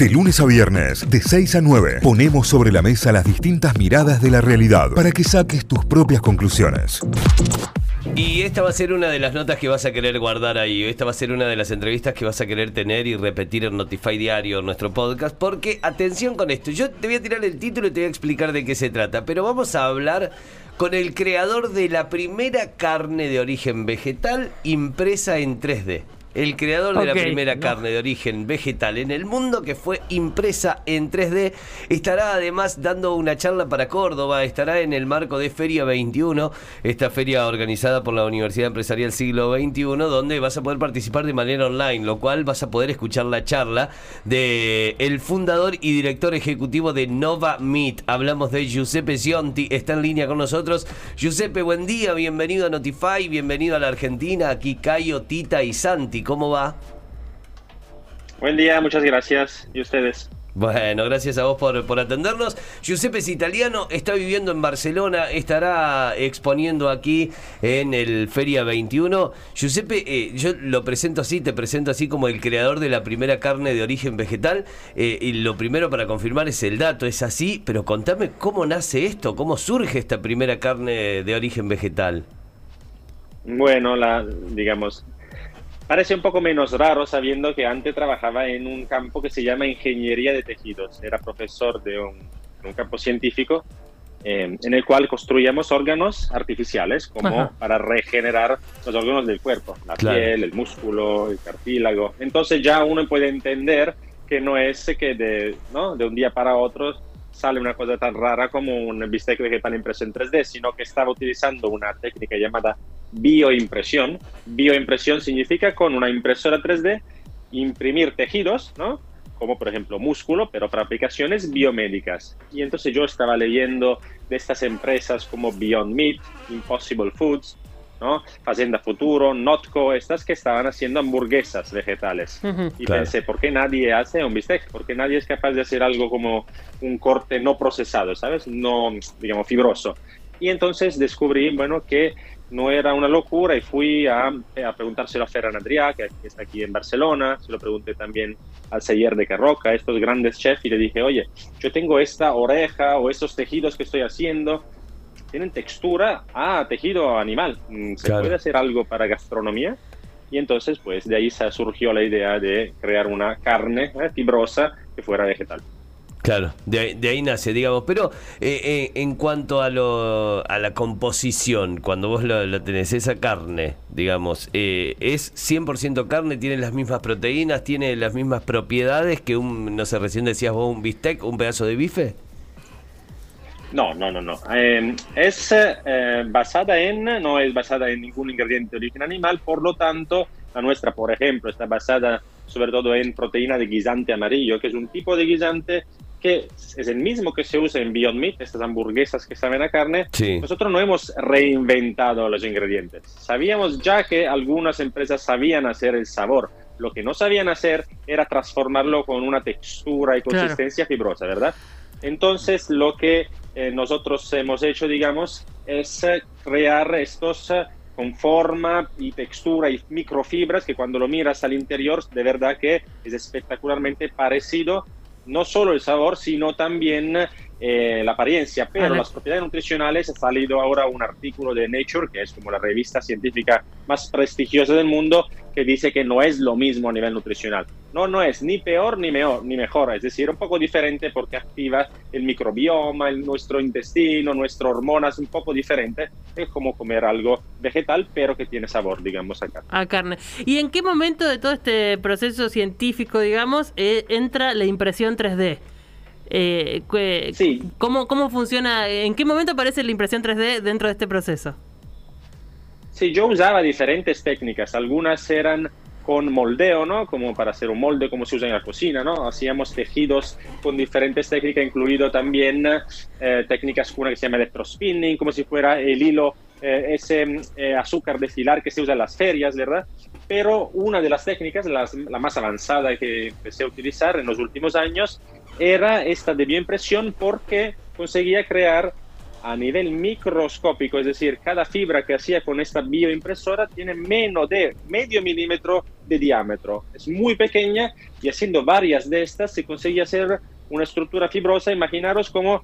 De lunes a viernes, de 6 a 9, ponemos sobre la mesa las distintas miradas de la realidad para que saques tus propias conclusiones. Y esta va a ser una de las notas que vas a querer guardar ahí. Esta va a ser una de las entrevistas que vas a querer tener y repetir en Notify Diario, nuestro podcast. Porque, atención con esto, yo te voy a tirar el título y te voy a explicar de qué se trata. Pero vamos a hablar con el creador de la primera carne de origen vegetal impresa en 3D el creador de la primera carne de origen vegetal en el mundo, que fue impresa en 3D. Estará además dando una charla para Córdoba, estará en el marco de Feria 21, esta feria organizada por la Universidad Empresarial Siglo XXI, donde vas a poder participar de manera online, lo cual vas a poder escuchar la charla de el fundador y director ejecutivo de Nova Meat. Hablamos de Giuseppe Sionti, está en línea con nosotros. Giuseppe, buen día, bienvenido a Notify, bienvenido a la Argentina, aquí Cayo, Tita y Santi. ¿Cómo va? Buen día, muchas gracias. ¿Y ustedes? Bueno, gracias a vos por, por, atendernos. Giuseppe es italiano, está viviendo en Barcelona, estará exponiendo aquí en el Feria 21. Giuseppe, eh, yo lo presento así, te presento así como el creador de la primera carne de origen vegetal. Eh, y lo primero para confirmar es el dato, es así, pero contame cómo nace esto, cómo surge esta primera carne de origen vegetal. Bueno, la, digamos, Parece un poco menos raro sabiendo que antes trabajaba en un campo que se llama ingeniería de tejidos. Era profesor de un, campo científico eh, en el cual construíamos órganos artificiales como para regenerar los órganos del cuerpo, la piel, el músculo, el cartílago. Entonces ya uno puede entender que no es que de, ¿no? de un día para otro sale una cosa tan rara como un bistec vegetal impreso en 3D, sino que estaba utilizando una técnica llamada bioimpresión. Bioimpresión significa con una impresora 3D imprimir tejidos, ¿no? como por ejemplo músculo, pero para aplicaciones biomédicas. Y entonces yo estaba leyendo de estas empresas como Beyond Meat, Impossible Foods, ¿no? Fazenda Futuro, Notco, estas que estaban haciendo hamburguesas vegetales. y pensé, ¿por qué nadie hace un bistec? ¿Por qué nadie es capaz de hacer algo como un corte no procesado, ¿sabes? No, digamos, fibroso. Y entonces descubrí, bueno, que no era una locura y fui a, a preguntárselo a Ferran Adrià, que, está aquí en Barcelona, se lo pregunté también al Seller de Carroca, estos grandes chefs, y le dije, oye, yo tengo esta oreja o estos tejidos que estoy haciendo, tienen textura a tejido animal, mm, ¿se puede hacer algo para gastronomía? Y entonces, pues de ahí surgió la idea de crear una carne eh, fibrosa que fuera vegetal. Claro, de, ahí nace, digamos. Pero eh, eh, en cuanto a, lo, a la composición, cuando vos lo, tenés, esa carne, digamos, eh, ¿es 100% carne? ¿Tiene las mismas proteínas? ¿Tiene las mismas propiedades que un, no sé, recién decías vos, un bistec, un pedazo de bife? No, no, no, no. Em, es basada en, no es basada en ningún ingrediente de origen animal, por lo tanto, la nuestra, por ejemplo, está basada sobre todo en proteína de guisante amarillo, que es un tipo de guisante que es el mismo que se usa en Beyond Meat, estas hamburguesas que saben a carne, nosotros no hemos reinventado los ingredientes. Sabíamos ya que algunas empresas sabían hacer el sabor. Lo que no sabían hacer era transformarlo con una textura y consistencia fibrosa, ¿verdad? Entonces, lo que eh, nosotros hemos hecho, digamos, es eh, crear estos eh, con forma y textura y microfibras que cuando lo miras al interior, de verdad que es espectacularmente parecido no solo el sabor, sino también eh, la apariencia, pero las propiedades nutricionales ha salido ahora un artículo de Nature, que es como la revista científica más prestigiosa del mundo, que dice que no es lo mismo a nivel nutricional. No, no es ni peor ni, mejor, ni mejor, es decir, un poco diferente porque activa el microbioma, el, nuestro intestino, nuestras hormonas, un poco diferente. Es como comer algo vegetal, pero que tiene sabor, digamos, a carne. A carne. ¿Y en qué momento de todo este proceso científico, digamos, eh, entra la impresión 3D? Eh, ¿cómo, ¿Cómo funciona? ¿En qué momento aparece la impresión 3D dentro de este proceso? Sí, yo usaba diferentes técnicas. Algunas eran con moldeo, ¿no? Como para hacer un molde, como se usa en la cocina, ¿no? Hacíamos tejidos con diferentes técnicas, incluido también eh, técnicas una que se llama electrospinning, como si fuera el hilo, eh, ese eh, azúcar de filar que se usa en las ferias, ¿verdad? Pero una de las técnicas, la más avanzada que empecé a utilizar en los últimos años, era esta de bioimpresión porque conseguía crear a nivel microscópico, es decir, cada fibra que hacía con esta bioimpresora tiene menos de medio milímetro de diámetro. Es muy pequeña y haciendo varias de estas se consigue hacer una estructura fibrosa. Imaginaros cómo,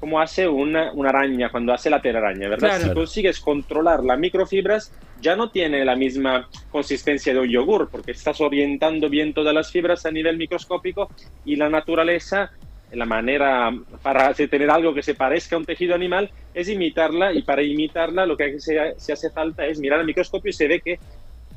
cómo hace una, una, araña cuando hace la telaraña, ¿verdad? Si consigues controlar las microfibras, ya no tiene la misma consistencia de un yogur, porque estás orientando bien todas las fibras a nivel microscópico y la naturaleza la manera para tener algo que se parezca a un tejido animal es imitarla y para imitarla lo que se, hace falta es mirar al microscopio y se ve que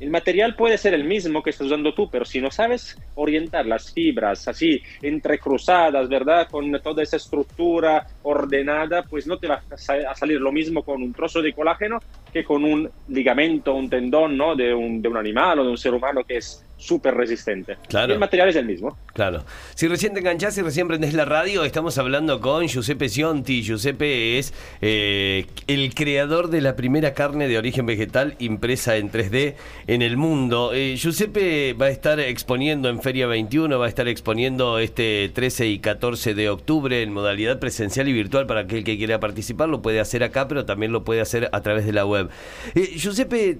el material puede ser el mismo que estás usando tú, pero si no sabes orientar las fibras así entrecruzadas, ¿verdad? Con toda esa estructura ordenada, pues no te va a salir lo mismo con un trozo de colágeno que con un ligamento, un tendón, ¿no? De un, de un animal o de un ser humano que es súper resistente. Claro. el material es el mismo. Claro. Si recién te enganchás y recién prendés la radio, estamos hablando con Giuseppe Cionti. Giuseppe es eh, el creador de la primera carne de origen vegetal impresa en 3D en el mundo. Eh, Giuseppe va a estar exponiendo en Feria 21, va a estar exponiendo este 13 y 14 de octubre en modalidad presencial y virtual para aquel que quiera participar. Lo puede hacer acá, pero también lo puede hacer a través de la web. Eh, Giuseppe,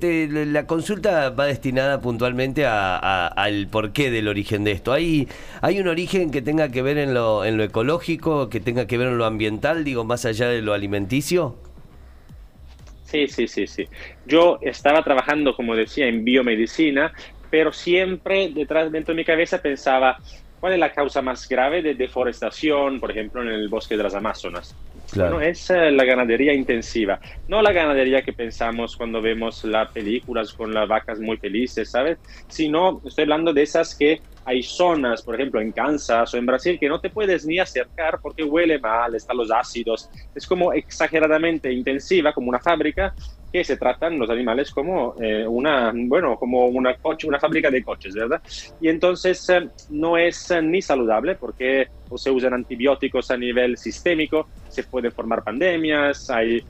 la consulta va destinada puntualmente a al porqué del origen de esto. ¿Hay, ¿Hay un origen que tenga que ver en lo, en lo ecológico, que tenga que ver en lo ambiental, digo, más allá de lo alimenticio? Sí, sí, sí, sí. Yo estaba trabajando, como decía, en biomedicina, pero siempre detrás, dentro de mi cabeza pensaba, ¿cuál es la causa más grave de deforestación, por ejemplo, en el bosque de las Amazonas? Bueno, es eh, la ganadería intensiva, no la ganadería que pensamos cuando vemos las películas con las vacas muy felices, ¿sabes? Sino estoy hablando de esas que hay zonas, por ejemplo, en Kansas o en Brasil, que no te puedes ni acercar porque huele mal, están los ácidos. Es como exageradamente intensiva, como una fábrica, que se tratan los animales como eh, una, bueno, como una coche, una fábrica de coches, ¿verdad? Y entonces eh, no es eh, ni saludable porque o se usan antibióticos a nivel sistémico, se pueden formar pandemias, hay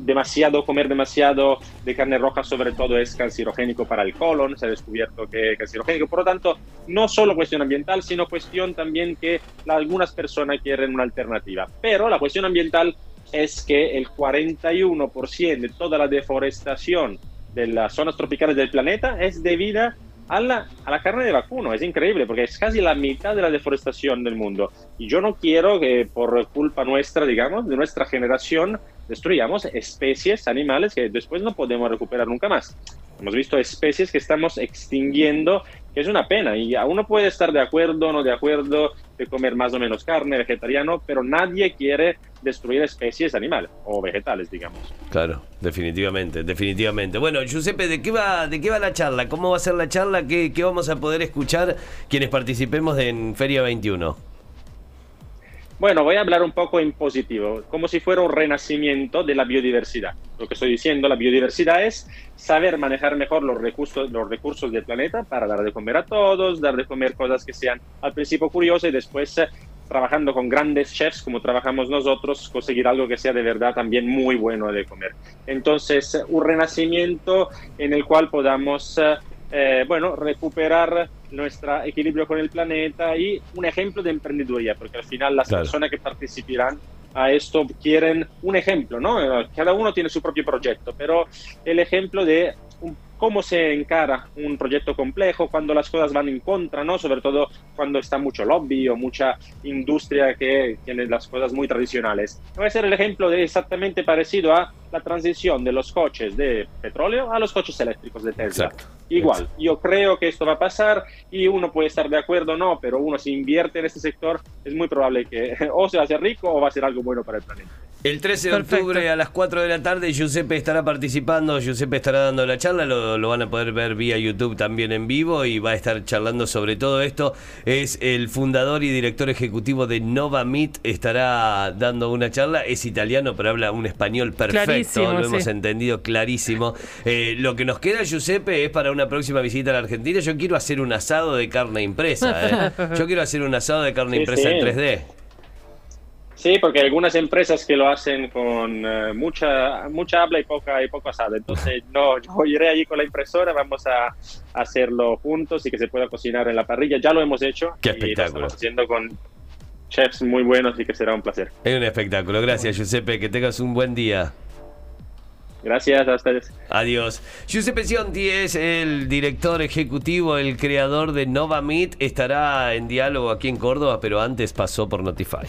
demasiado, comer demasiado de carne roja sobre todo es cancerogénico para el colon, se ha descubierto que es cancerogénico, por lo tanto, no solo cuestión ambiental, sino cuestión también que algunas personas quieren una alternativa. Pero la cuestión ambiental es que el 41% de toda la deforestación de las zonas tropicales del planeta es debida a la, a la, carne de vacuno. Es increíble porque es casi la mitad de la deforestación del mundo. Y yo no quiero que por culpa nuestra, digamos, de nuestra generación, destruyamos especies animales que después no podemos recuperar nunca más. Hemos visto especies que estamos extinguiendo, que es una pena. Y uno puede estar de acuerdo o no de acuerdo de comer más o menos carne, vegetariano, pero nadie quiere destruir especies animales o vegetales, digamos. Claro, definitivamente, definitivamente. Bueno, Giuseppe, ¿de qué va, de qué va la charla? ¿Cómo va a ser la charla? ¿Qué, qué vamos a poder escuchar quienes participemos en Feria 21? Bueno, voy a hablar un poco en positivo, como si fuera un renacimiento de la biodiversidad. Lo que estoy diciendo, la biodiversidad es saber manejar mejor los recursos, los recursos del planeta para dar de comer a todos, dar de comer cosas que sean al principio curiosas y después, eh, trabajando con grandes chefs como trabajamos nosotros, conseguir algo que sea de verdad también muy bueno de comer. Entonces, un renacimiento en el cual podamos... Eh, eh, bueno, recuperar nuestro equilibrio con el planeta y un ejemplo de emprendeduría, porque al final las personas que participarán a esto quieren un ejemplo, ¿no? Cada uno tiene su propio proyecto, pero el ejemplo de cómo se encara un proyecto complejo cuando las cosas van en contra, ¿no? Sobre todo cuando está mucho lobby o mucha industria que tiene las cosas muy tradicionales. Va a ser el ejemplo de exactamente parecido a la transición de los coches de petróleo a los coches eléctricos de Tesla. Exacto. Igual, yo creo que esto va a pasar y uno puede estar de acuerdo o no, pero uno si invierte en este sector es muy probable que o se va a hacer rico o va a ser algo bueno para el planeta. El 13 de octubre a las 4 de la tarde Giuseppe estará participando, Giuseppe estará dando la charla, lo, lo, van a poder ver vía YouTube también en vivo y va a estar charlando sobre todo esto. Es el fundador y director ejecutivo de Nova Meet, estará dando una charla, es italiano pero habla un español perfecto, lo hemos entendido clarísimo. Eh, lo que nos queda Giuseppe es para una próxima visita a la Argentina, yo quiero hacer un asado de carne impresa, ¿eh? yo quiero hacer un asado de carne impresa en 3D. Sí, porque hay algunas empresas que lo hacen con eh, mucha mucha habla y poca y poco asado. Entonces, no, yo iré allí con la impresora, vamos a, hacerlo juntos y que se pueda cocinar en la parrilla. Ya lo hemos hecho. Qué espectáculo. Lo estamos haciendo con chefs muy buenos y que será un placer. Es un espectáculo. Gracias, Giuseppe. Que tengas un buen día. Gracias a ustedes. Adiós. Giuseppe Sionti es el director ejecutivo, el creador de Nova Meet. Estará en diálogo aquí en Córdoba, pero antes pasó por Notify.